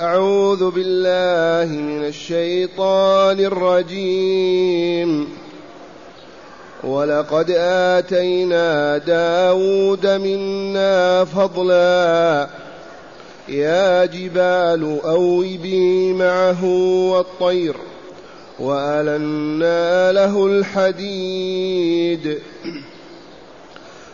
أعوذ بالله من الشيطان الرجيم. ولقد آتينا داود منا فضلا. يا جبال أوبي معه والطير وألنا له الحديد.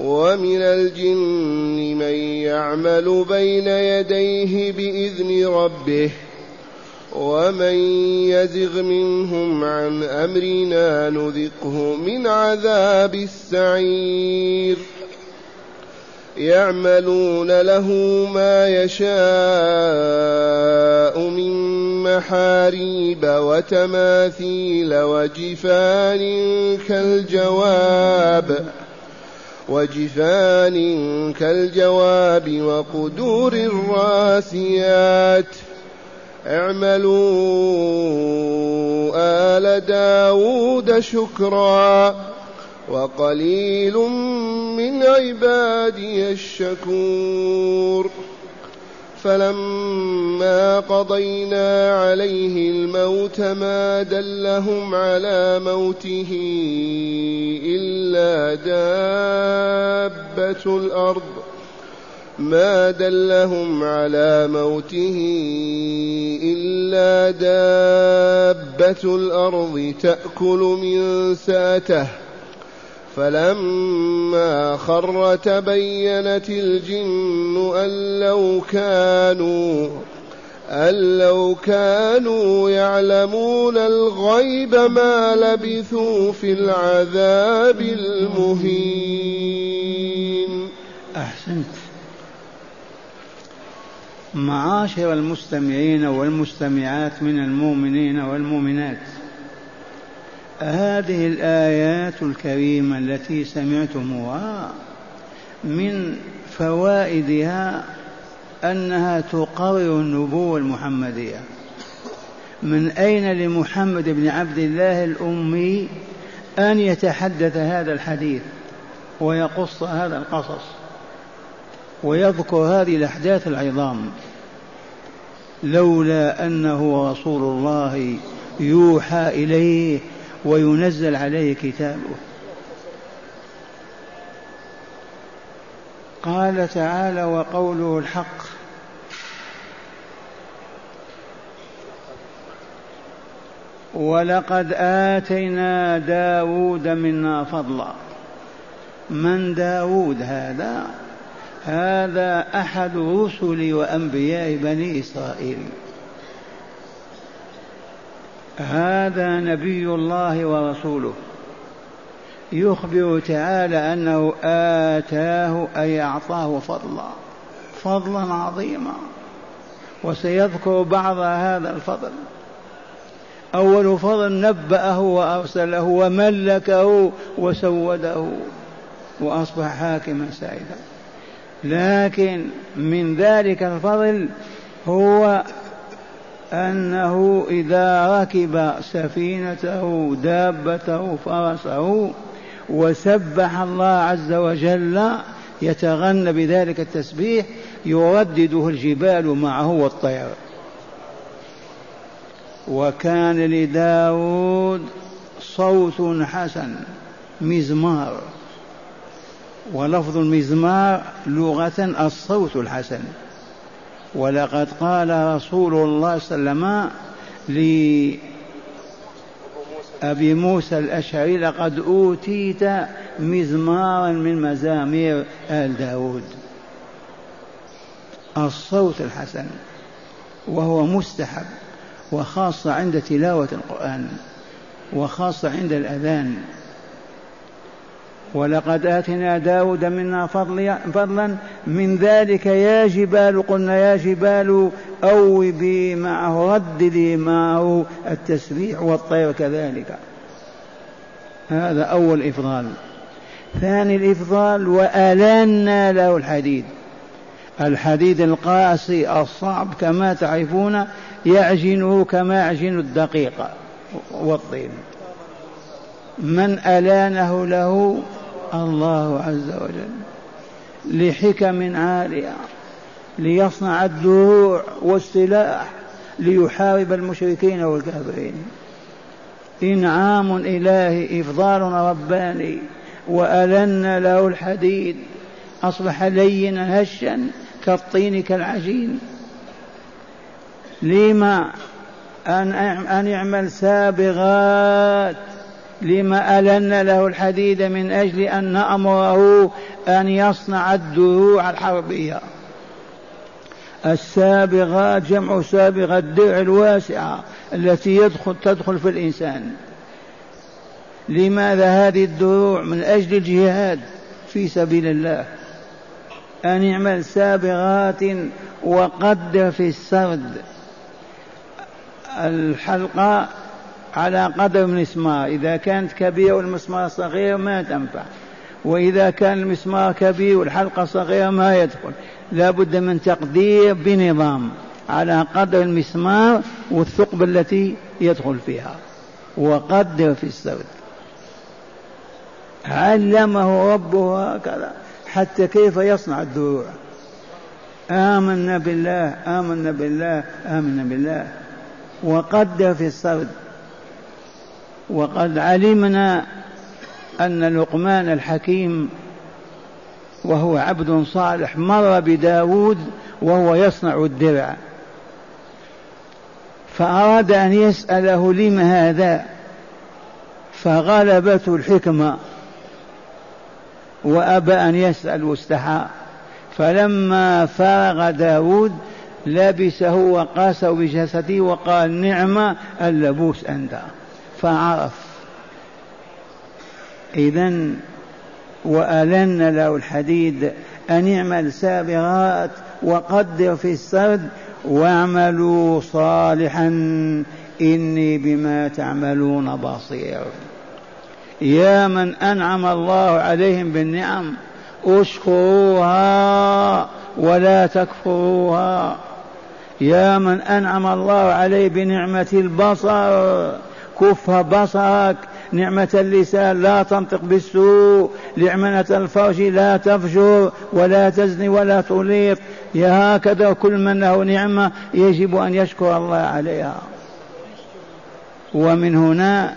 ومن الجن من يعمل بين يديه بإذن ربه ومن يزغ منهم عن أمرنا نذقه من عذاب السعير. يعملون له ما يشاء من محاريب وتماثيل وجفان كالجواب. وجفان كالجواب وقدور الراسيات. اعملوا آل داود شكرا وقليل من عبادي الشكور. فلما قضينا عليه الموت ما دلهم على موته إلا دابة الأرض. ما دلهم على موته إلا دابة الأرض تأكل من ساته. فلما خر تبينت الجن أن لو كانوا أن لو كانوا يعلمون الغيب ما لبثوا في العذاب المهين. أحسنت. معاشر المستمعين والمستمعات من المؤمنين والمؤمنات. هذه الآيات الكريمة التي سمعتموها من فوائدها أنها تقرر النبوة المحمدية. من أين لمحمد بن عبد الله الأمي أن يتحدث هذا الحديث ويقص هذا القصص ويذكر هذه الأحداث العظام؟ لولا أنه رسول الله يوحى إليه وينزل عليه كتابه. قال تعالى وقوله الحق. ولقد آتينا داود منا فضلا. من داود هذا؟ هذا أحد رسل وأنبياء بني إسرائيل. هذا نبي الله ورسوله. يخبر تعالى أنه آتاه أي أعطاه فضلا فضلا عظيما. وسيذكر بعض هذا الفضل. أول فضل نبأه وأرسله وملكه وسوده وأصبح حاكما سعيدا لكن من ذلك الفضل هو أنه إذا ركب سفينته دابته فرسه وسبح الله عز وجل يتغنى بذلك التسبيح يردده الجبال معه والطير. وكان لداود صوت حسن مزمار. ولفظ المزمار لغة الصوت الحسن. ولقد قال رسول الله صلى الله عليه وسلم لأبي موسى الأشعري لقد أوتيت مزمارا من مزامير آل داود. الصوت الحسن وهو مستحب وخاصة عند تلاوة القرآن وخاصة عند الأذان. ولقد آتنا داود منا فضلا من ذلك يا جبال قلنا يا جبال أوبي معه رددي معه التسبيح والطير كذلك. هذا أول إفضال. ثاني الإفضال وألنا له الحديد. الحديد القاسي الصعب كما تعرفون يعجنه كما يعجن الدقيق والطين. من ألانه له الله عز وجل لحكم عالية ليصنع الدروع والسلاح ليحارب المشركين والكافرين. إنعام إلهي إفضال رباني وألنا له الحديد. أصبح لينا هشا كالطين كالعجين. لما أن أن يعمل سابغات لما ألن له الحديد من أجل أن نأمره أن يصنع الدروع الحربية. السابغات جمع سابغة الدرع الواسعة التي يدخل تدخل في الإنسان. لماذا هذه الدروع؟ من أجل الجهاد في سبيل الله. أن يعمل سابغات وقدر في السرد. الحلقة على قدر المسمار. إذا كانت كبيرة والمسمار صغير ما تنفع. وإذا كان المسمار كبير والحلقة صغيرة ما يدخل. لا بد من تقدير بنظام على قدر المسمار والثقب التي يدخل فيها. وقدر في السرد. علمه ربه هكذا. حتى كيف يصنع الدروع. آمنا بالله آمنا بالله آمنا بالله. وقدر في السرد. وقد علمنا أن لقمان الحكيم وهو عبد صالح مر بداود وهو يصنع الدرع. فأراد أن يسأله لم هذا؟ فغلبته الحكمة وأبى أن يسأل واستحى فلما فرغ داود لبسه وقاسه بجسده وقال نعم اللبوس أنت فعرف. إذا وألن له الحديد أن يعمل سابغات وقدر في السرد واعملوا صالحا إني بما تعملون بصير. يا من أنعم الله عليهم بالنعم اشكروها ولا تكفروها. يا من أنعم الله عليه بنعمة البصر كف بصرك. نعمة اللسان لا تنطق بالسوء. نعمة الفرج لا تفجر ولا تزني ولا تليط يا هكذا كل من له نعمة يجب أن يشكر الله عليها. ومن هنا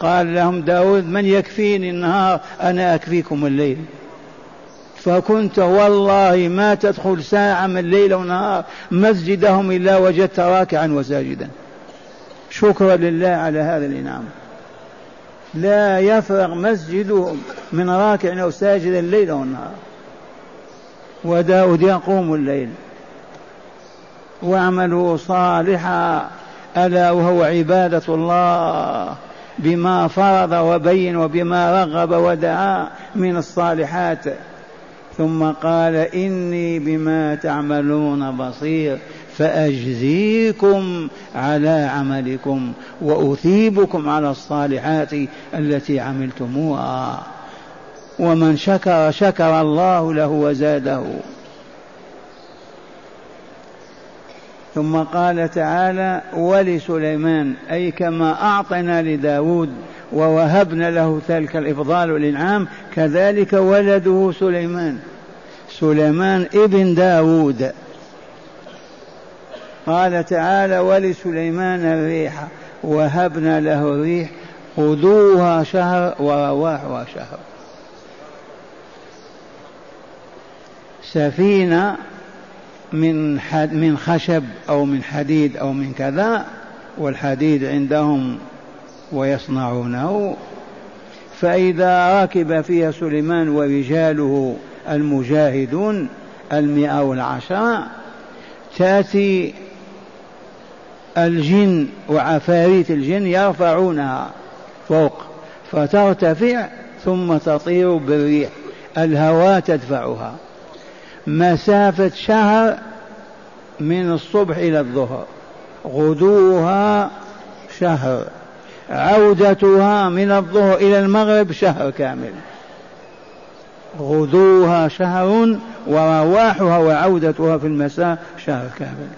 قال لهم داود من يكفيني النهار أنا أكفيكم الليل. فكنت والله ما تدخل ساعة من ليل ونهار مسجدهم إلا وجدت راكعا وساجدا. شكرا لله على هذا الإنعام. لا يفرغ مسجدهم من راكع أو ساجد الليل والنهار وداود يقوم الليل. واعملوا صالحا ألا وهو عبادة الله. بما فرض وبين وبما رغب ودعا من الصالحات. ثم قال إني بما تعملون بصير. فأجزيكم على عملكم وأثيبكم على الصالحات التي عملتموها. ومن شكر شكر الله له وزاده. ثم قال تعالى ولسليمان أي كما أعطنا لداود ووهبنا له تلك الإفضال والإنعام كذلك ولده سليمان. سليمان ابن داود. قال تعالى ولسليمان الريح وهبنا له الريح غدوها شهر ورواحها شهر. سفينة من من خشب أو من حديد أو من كذا والحديد عندهم ويصنعونه. فإذا ركب فيها سليمان ورجاله المجاهدون المئة والعشرة تأتي الجن وعفاريت الجن يرفعونها فوق فترتفع ثم تطير بالريح. الهواء تدفعها. مسافة شهر من الصبح إلى الظهر. غدوها شهر. عودتها من الظهر إلى المغرب شهر كامل. غدوها شهر ورواحها وعودتها في المساء شهر كامل.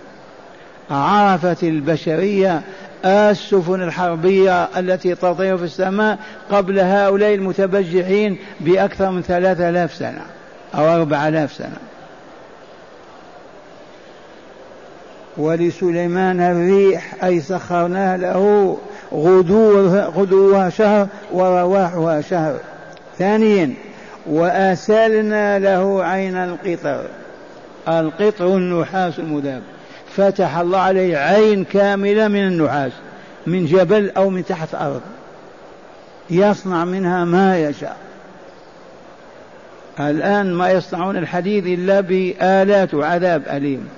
عرفت البشرية السفن الحربية التي تطير في السماء قبل هؤلاء المتبجحين بأكثر من ثلاثة آلاف سنة أو أربعة آلاف سنة. ولسليمان الريح أي سخرناها له غدوها, شهر ورواحها شهر. ثانيا وأسلنا له عين القطر. القطر النحاس المذاب فتح الله عليه عين كاملة من النحاس من جبل أو من تحت أرض يصنع منها ما يشاء. الآن ما يصنعون الحديد إلا بآلات وعذاب أليم.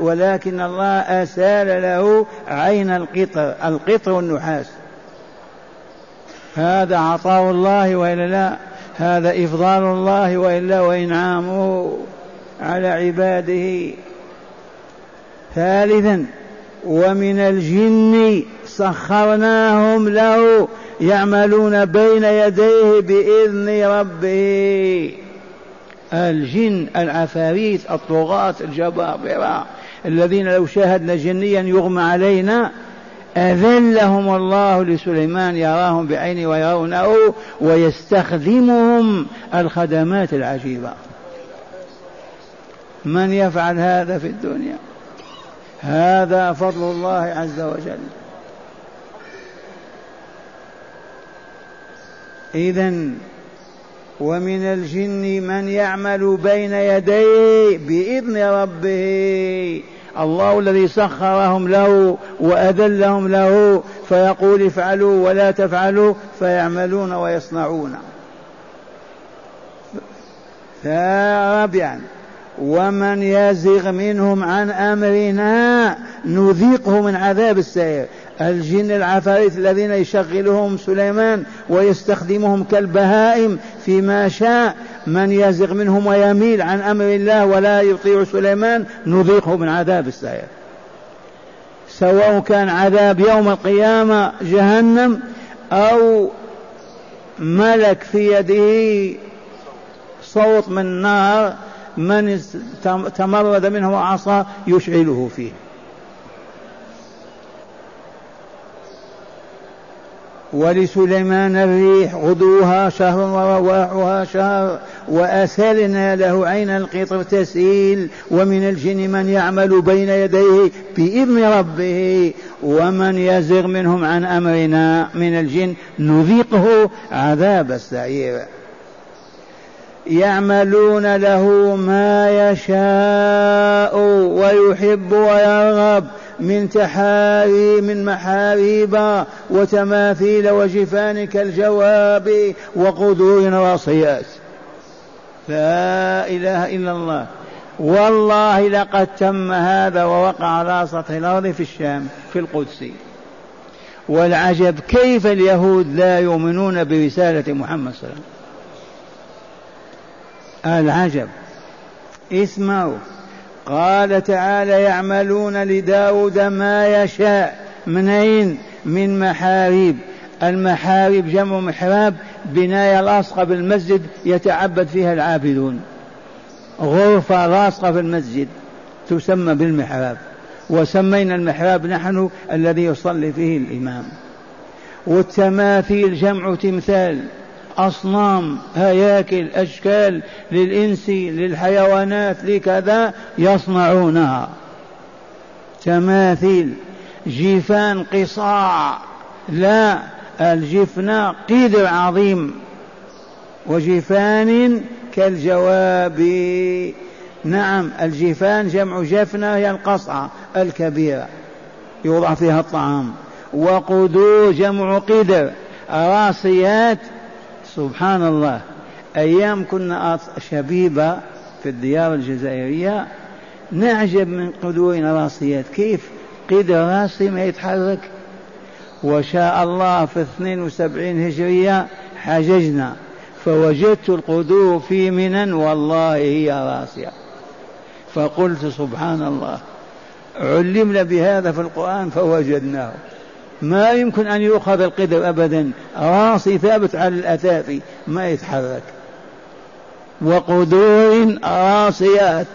ولكن الله أسال له عين القطر القطر والنحاس. هذا عطاء الله وإلا لا؟ هذا إفضال الله وإلا وإنعامه على عباده. ثالثا ومن الجن سخرناهم له يعملون بين يديه بإذن ربه. الجن العفاريت الطغاة الجبابرة الذين لو شاهدنا جنيا يغمى علينا أذلهم الله لسليمان يراهم بعينه ويرونه ويستخدمهم الخدمات العجيبة. من يفعل هذا في الدنيا؟ هذا فضل الله عز وجل. إذا ومن الجن من يعمل بين يديه بإذن ربه. الله الذي سخرهم له وأذلهم له فيقول افعلوا ولا تفعلوا فيعملون ويصنعون. رابعا ومن يزغ منهم عن أمرنا نذيقه من عذاب السعير الجن العفاريت الذين يشغلهم سليمان ويستخدمهم كالبهائم فيما شاء. من يزغ منهم ويميل عن أمر الله ولا يطيع سليمان نذيقه من عذاب السعير سواء كان عذاب يوم القيامة جهنم أو ملك في يده صوت من نار من تمرد منه عصا يشعله فيه. ولسليمان الريح غدوها شهر ورواحها شهر وأسلنا له عين القطر تسيل ومن الجن من يعمل بين يديه بإذن ربه ومن يزغ منهم عن أمرنا من الجن نذيقه عذاب السعير. يعملون له ما يشاء ويحب ويرغب من تحاري من محاريب وتماثيل وجفان كالجواب وقدور راسيات لا إله إلا الله. والله لقد تم هذا ووقع على سطح الأرض في الشام في القدس. والعجب كيف اليهود لا يؤمنون برسالة محمد صلى الله عليه وسلم. العجب اسمعوا. قال تعالى يعملون لداود ما يشاء منين من محاريب. المحاريب جمع محراب بناية لاصقة بالمسجد يتعبد فيها العابدون. غرفة لاصقة في المسجد تسمى بالمحراب. وسمينا المحراب نحن الذي يصلي فيه الإمام. والتماثيل جمع تمثال. أصنام هياكل أشكال للإنس للحيوانات لكذا يصنعونها. تماثيل جفان قصاع. لا الجفن قدر عظيم. وجفان كالجواب. نعم الجفان جمع جفنة هي القصعة الكبيرة يوضع فيها الطعام. وقدور جمع قدر. راسيات سبحان الله. أيام كنا شبيبة في الديار الجزائرية. نعجب من قدورنا راسيات. كيف؟ قدر راسي ما يتحرك. وشاء الله في 72 هجرية حججنا. فوجدت القدور في منى والله هي راسية. فقلت سبحان الله. علمنا بهذا في القرآن فوجدناه. ما يمكن أن يؤخذ القدر أبدا. راسي ثابت على الأثاث ما يتحرك. وقدور راسيات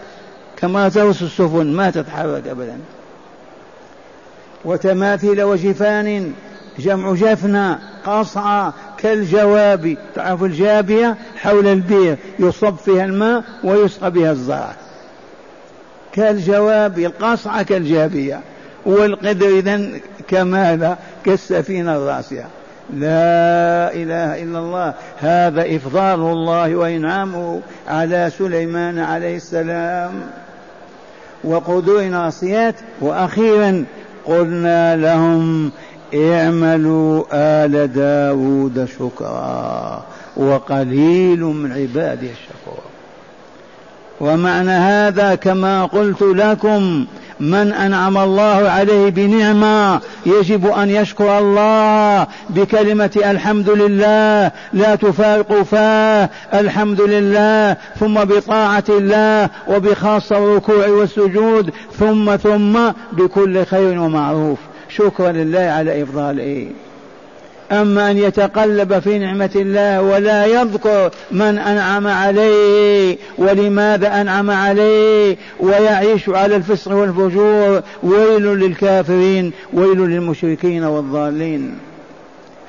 كما ترس السفن ما تتحرك أبدا. وتماثيل وجفان جمع جفنة قصعة كالجواب. تعرف الجابية؟ حول البير يصب فيها الماء ويسقى بها الزرع. كالجواب القصعة كالجابية. والقدر إذا كماذا؟ كالسفينة الراسية. لا إله إلا الله. هذا إفضال الله وإنعامه على سليمان عليه السلام. وقدور ناصيات. وأخيرا قلنا لهم اعملوا آل داود شكرا. وقليل من عبادي الشكور. ومعنى هذا كما قلت لكم من أنعم الله عليه بنعمة يجب أن يشكر الله بكلمة الحمد لله لا تفارق فاه الحمد لله ثم بطاعة الله وبخاصة الركوع والسجود ثم ثم بكل خير ومعروف. شكرا لله على إفضاله. أما أن يتقلب في نعمة الله ولا يذكر من أنعم عليه ولماذا أنعم عليه ويعيش على الفسق والفجور. ويل للكافرين ويل للمشركين والضالين.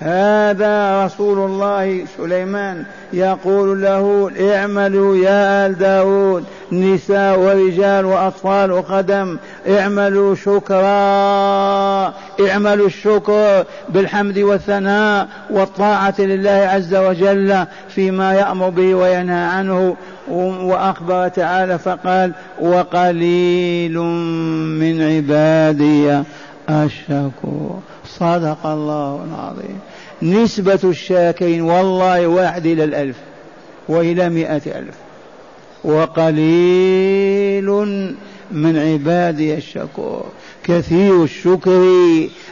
هذا رسول الله سليمان يقول له اعملوا يا آل داود نساء ورجال وأطفال وخدم اعملوا شكرا اعملوا الشكر بالحمد والثناء والطاعة لله عز وجل فيما يأمر به وينهى عنه. وأخبر تعالى فقال وقليل من عبادي الشكور صدق الله العظيم. نسبة الشاكرين والله واحد إلى الألف وإلى مئة ألف وقليل من عبادي الشكور. كثير الشكر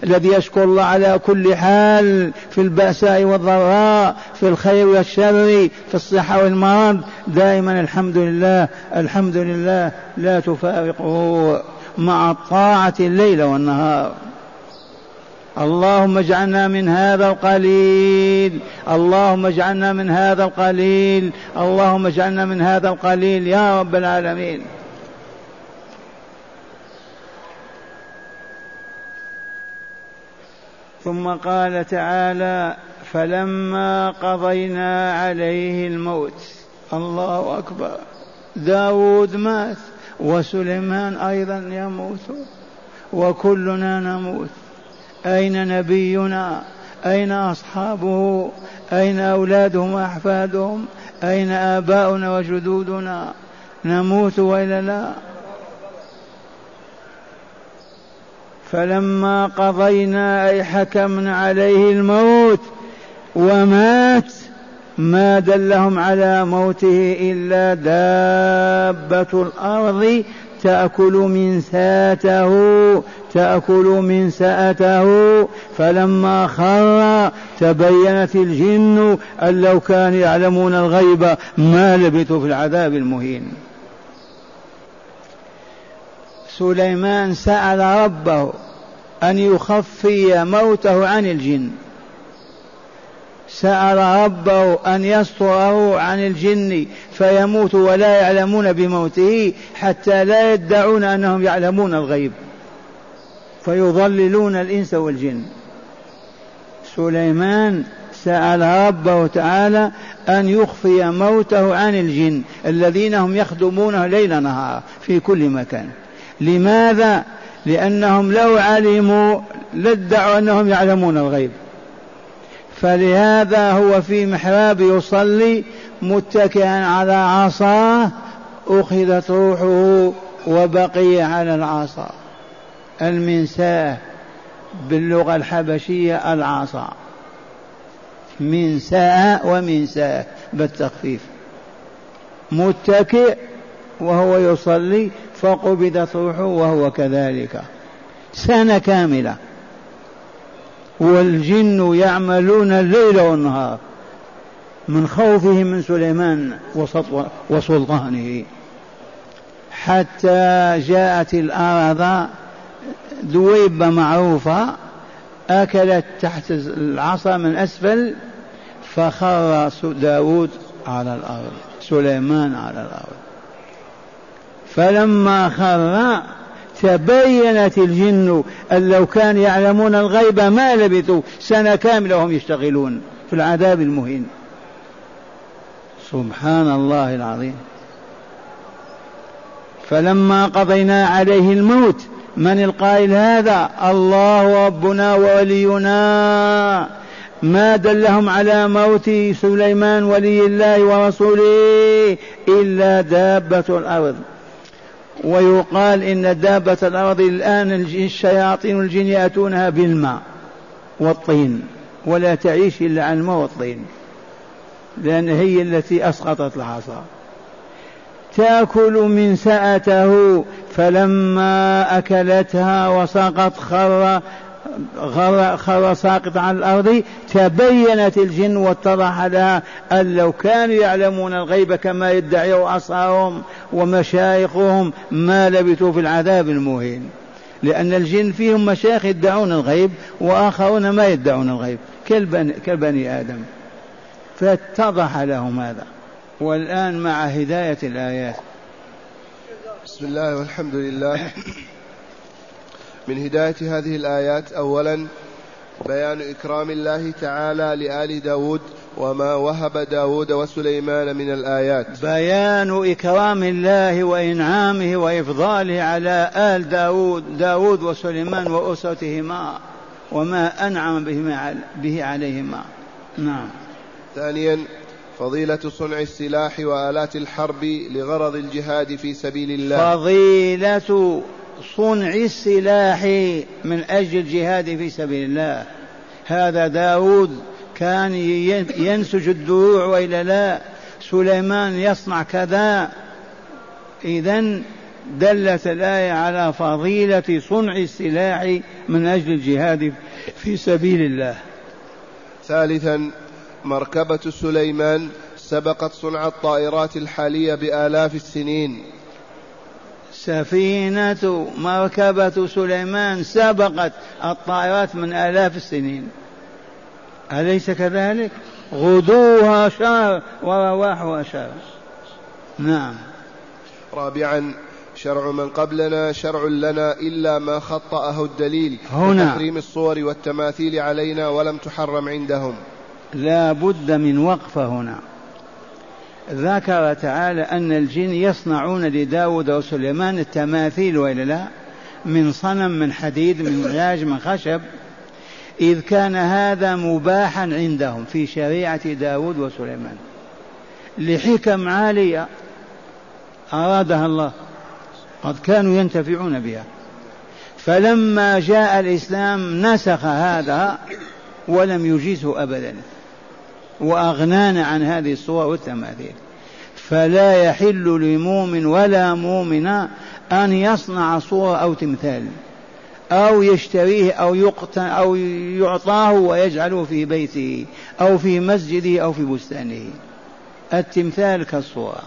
الذي يشكر الله على كل حال في البأساء والضراء في الخير والشر في الصحة والمرض. دائما الحمد لله الحمد لله لا تفارقه مع الطاعة الليل والنهار. اللهم اجعلنا من هذا القليل. اللهم اجعلنا من هذا القليل. اللهم اجعلنا من هذا القليل يا رب العالمين. ثم قال تعالى فلما قضينا عليه الموت. الله أكبر. داود مات وسليمان أيضا يموت وكلنا نموت. أين نبينا؟ أين أصحابه؟ أين أولادهم وأحفادهم؟ أين آباؤنا وجدودنا؟ نموت وإلا لا؟ فلما قضينا أي حكمنا عليه الموت ومات ما دلهم على موته إلا دابة الأرض تأكل من ساته تأكل من سأته. فلما خر تبينت الجن أن لو كانوا يعلمون الغيب ما لبثوا في العذاب المهين. سليمان سأل ربه أن يخفي موته عن الجن. سأل ربه أن يستره عن الجن فيموت ولا يعلمون بموته حتى لا يدعون أنهم يعلمون الغيب. فيضللون الإنس والجن. سليمان سأل ربه تعالى أن يخفي موته عن الجن الذين هم يخدمونه ليل نهار في كل مكان. لماذا؟ لأنهم لو علموا لادعوا أنهم يعلمون الغيب. فلهذا هو في محراب يصلي متكئا على عصاه أخذت روحه وبقي على العصا. المنساه باللغة الحبشية العصا. منساء ومنساه بالتخفيف. متكئ وهو يصلي فقبضت روحه وهو كذلك. سنة كاملة. والجن يعملون الليل والنهار من خوفهم من سليمان وسلطانه. حتى جاءت الأرض دويبة معروفة أكلت تحت العصا من أسفل فخر داود على الأرض سليمان على الأرض. فلما خر تبينت الجن أن لو كان يعلمون الغيب ما لبثوا سنة كاملة وهم يشتغلون في العذاب المهين. سبحان الله العظيم. فلما قضينا عليه الموت من القائل هذا؟ الله ربنا وولينا ما دلهم على موت سليمان ولي الله ورسوله إلا دابة الأرض. ويقال إن دابة الأرض الآن الشياطين الجن يأتونها بالماء والطين ولا تعيش إلا على الماء والطين لأن هي التي أسقطت العصا. تأكل من سأته فلما أكلتها وسقط خر خر ساقط على الأرض تبينت الجن واتضح لها أن لو كانوا يعلمون الغيب كما يدعي أصهارهم ومشايخهم ما لبثوا في العذاب المهين. لأن الجن فيهم مشايخ يدعون الغيب وآخرون ما يدعون الغيب كالبني, كالبني آدم. فاتضح لهم هذا. والآن مع هداية الآيات. بسم الله والحمد لله. من هداية هذه الآيات. أولا بيان إكرام الله تعالى لآل داود وما وهب داود وسليمان من الآيات. بيان إكرام الله وإنعامه وإفضاله على آل داود داود وسليمان وأسرتهما وما أنعم به عليهما. نعم. ثانيا فضيلة صنع السلاح وآلات الحرب لغرض الجهاد في سبيل الله. فضيلة صنع السلاح من أجل الجهاد في سبيل الله. هذا داود كان ينسج الدروع وإلا لا. سليمان يصنع كذا. إذا دلت الآية على فضيلة صنع السلاح من أجل الجهاد في سبيل الله. ثالثا مركبة سليمان سبقت صنع الطائرات الحالية بآلاف السنين. سفينة مركبة سليمان سبقت الطائرات من آلاف السنين. أليس كذلك؟ غدوها شهر ورواحها شهر. نعم. رابعا شرع من قبلنا شرع لنا إلا ما خطأه الدليل هنا. تحريم الصور والتماثيل علينا ولم تحرم عندهم. لا بد من وقفة هنا. ذكر تعالى أن الجن يصنعون لداود وسليمان التماثيل وإلا لا؟ من صنم من حديد من علاج من خشب. إذ كان هذا مباحا عندهم في شريعة داود وسليمان. لحكم عالية أرادها الله. قد كانوا ينتفعون بها. فلما جاء الإسلام نسخ هذا ولم يجيزه أبدا. وأغنانا عن هذه الصور والتماثيل فلا يحل لمؤمن ولا مؤمنة أن يصنع صورة أو تمثال أو يشتريه أو يقتن أو يعطاه ويجعله في بيته أو في مسجده أو في بستانه. التمثال كالصورة.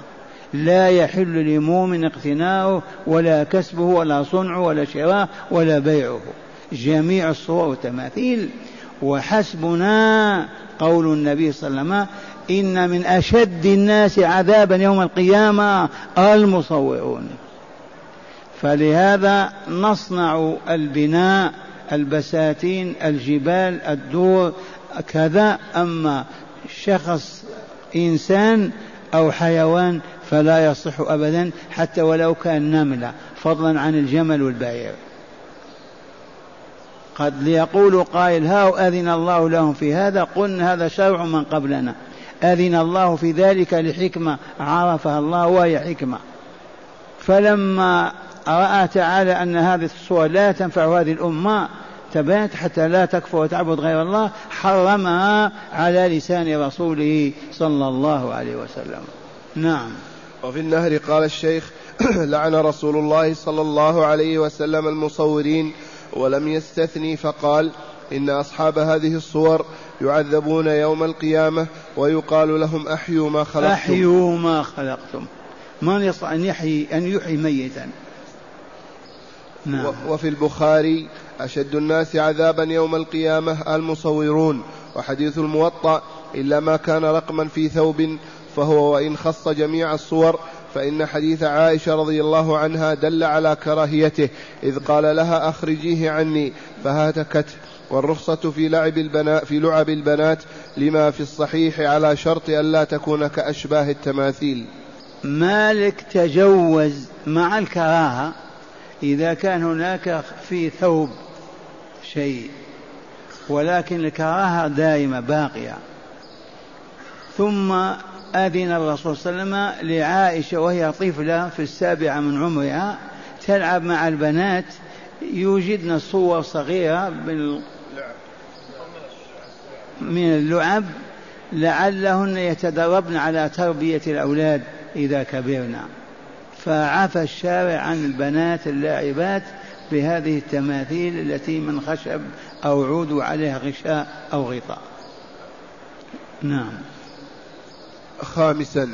لا يحل لمؤمن اقتناؤه ولا كسبه ولا صنعه ولا شراءه ولا بيعه. جميع الصور والتماثيل وحسبنا قول النبي صلى الله عليه وسلم إن من أشد الناس عذابا يوم القيامة المصورون. فلهذا نصنع البناء البساتين الجبال الدور كذا. أما شخص إنسان أو حيوان فلا يصح أبدا حتى ولو كان نملة فضلا عن الجمل والبعير. قد ليقول قائل هاو أذن الله لهم في هذا؟ قلنا هذا شرع من قبلنا. أذن الله في ذلك لحكمة عرفها الله وهي حكمة. فلما رأى تعالى أن هذه الصور لا تنفع هذه الأمة تبات حتى لا تكفر وتعبد غير الله حرمها على لسان رسوله صلى الله عليه وسلم. نعم. وفي النهر قال الشيخ لعن رسول الله صلى الله عليه وسلم المصورين ولم يستثني فقال إن أصحاب هذه الصور يعذبون يوم القيامة ويقال لهم أحيوا ما خلقتم. أحيوا ما خلقتم. من يستطيع أن يحيي أن يحيي ميتا؟ نعم. وفي البخاري أشد الناس عذابا يوم القيامة المصورون وحديث الموطأ إلا ما كان رقما في ثوب فهو وإن خص جميع الصور فإن حديث عائشة رضي الله عنها دل على كراهيته إذ قال لها أخرجيه عني فهاتكته والرخصة في لعب البنات في لعب البنات لما في الصحيح على شرط ألا تكون كأشباه التماثيل. مالك تجوز مع الكراهة إذا كان هناك في ثوب شيء ولكن الكراهة دائمة باقية ثم أذن الرسول صلى الله عليه وسلم لعائشة وهي طفلة في السابعة من عمرها تلعب مع البنات يوجدن صور صغيرة من اللعب لعلهن يتدربن على تربية الأولاد إذا كبرنا فعفى الشارع عن البنات اللاعبات بهذه التماثيل التي من خشب أو عود عليها غشاء أو غطاء. نعم. خامسا.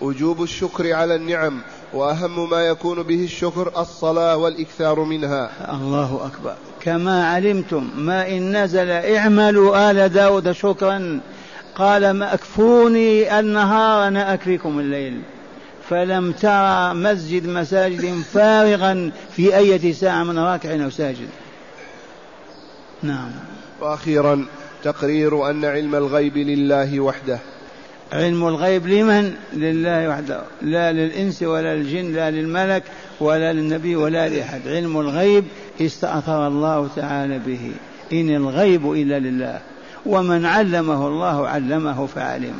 وجوب الشكر على النعم وأهم ما يكون به الشكر الصلاة والإكثار منها. الله أكبر. كما علمتم ما إن نزل اعملوا آل داود شكرا. قال ما أكفوني النهار أنا أكفيكم الليل. فلم ترى مسجد مساجد فارغا في أية ساعة من راكع أو ساجد. نعم. وأخيرا تقرير أن علم الغيب لله وحده. علم الغيب لمن؟ لله وحده. لا للإنس ولا للجن لا للملك ولا للنبي ولا لأحد. علم الغيب استأثر الله تعالى به. إن الغيب إلا لله. ومن علمه الله علمه فعلم.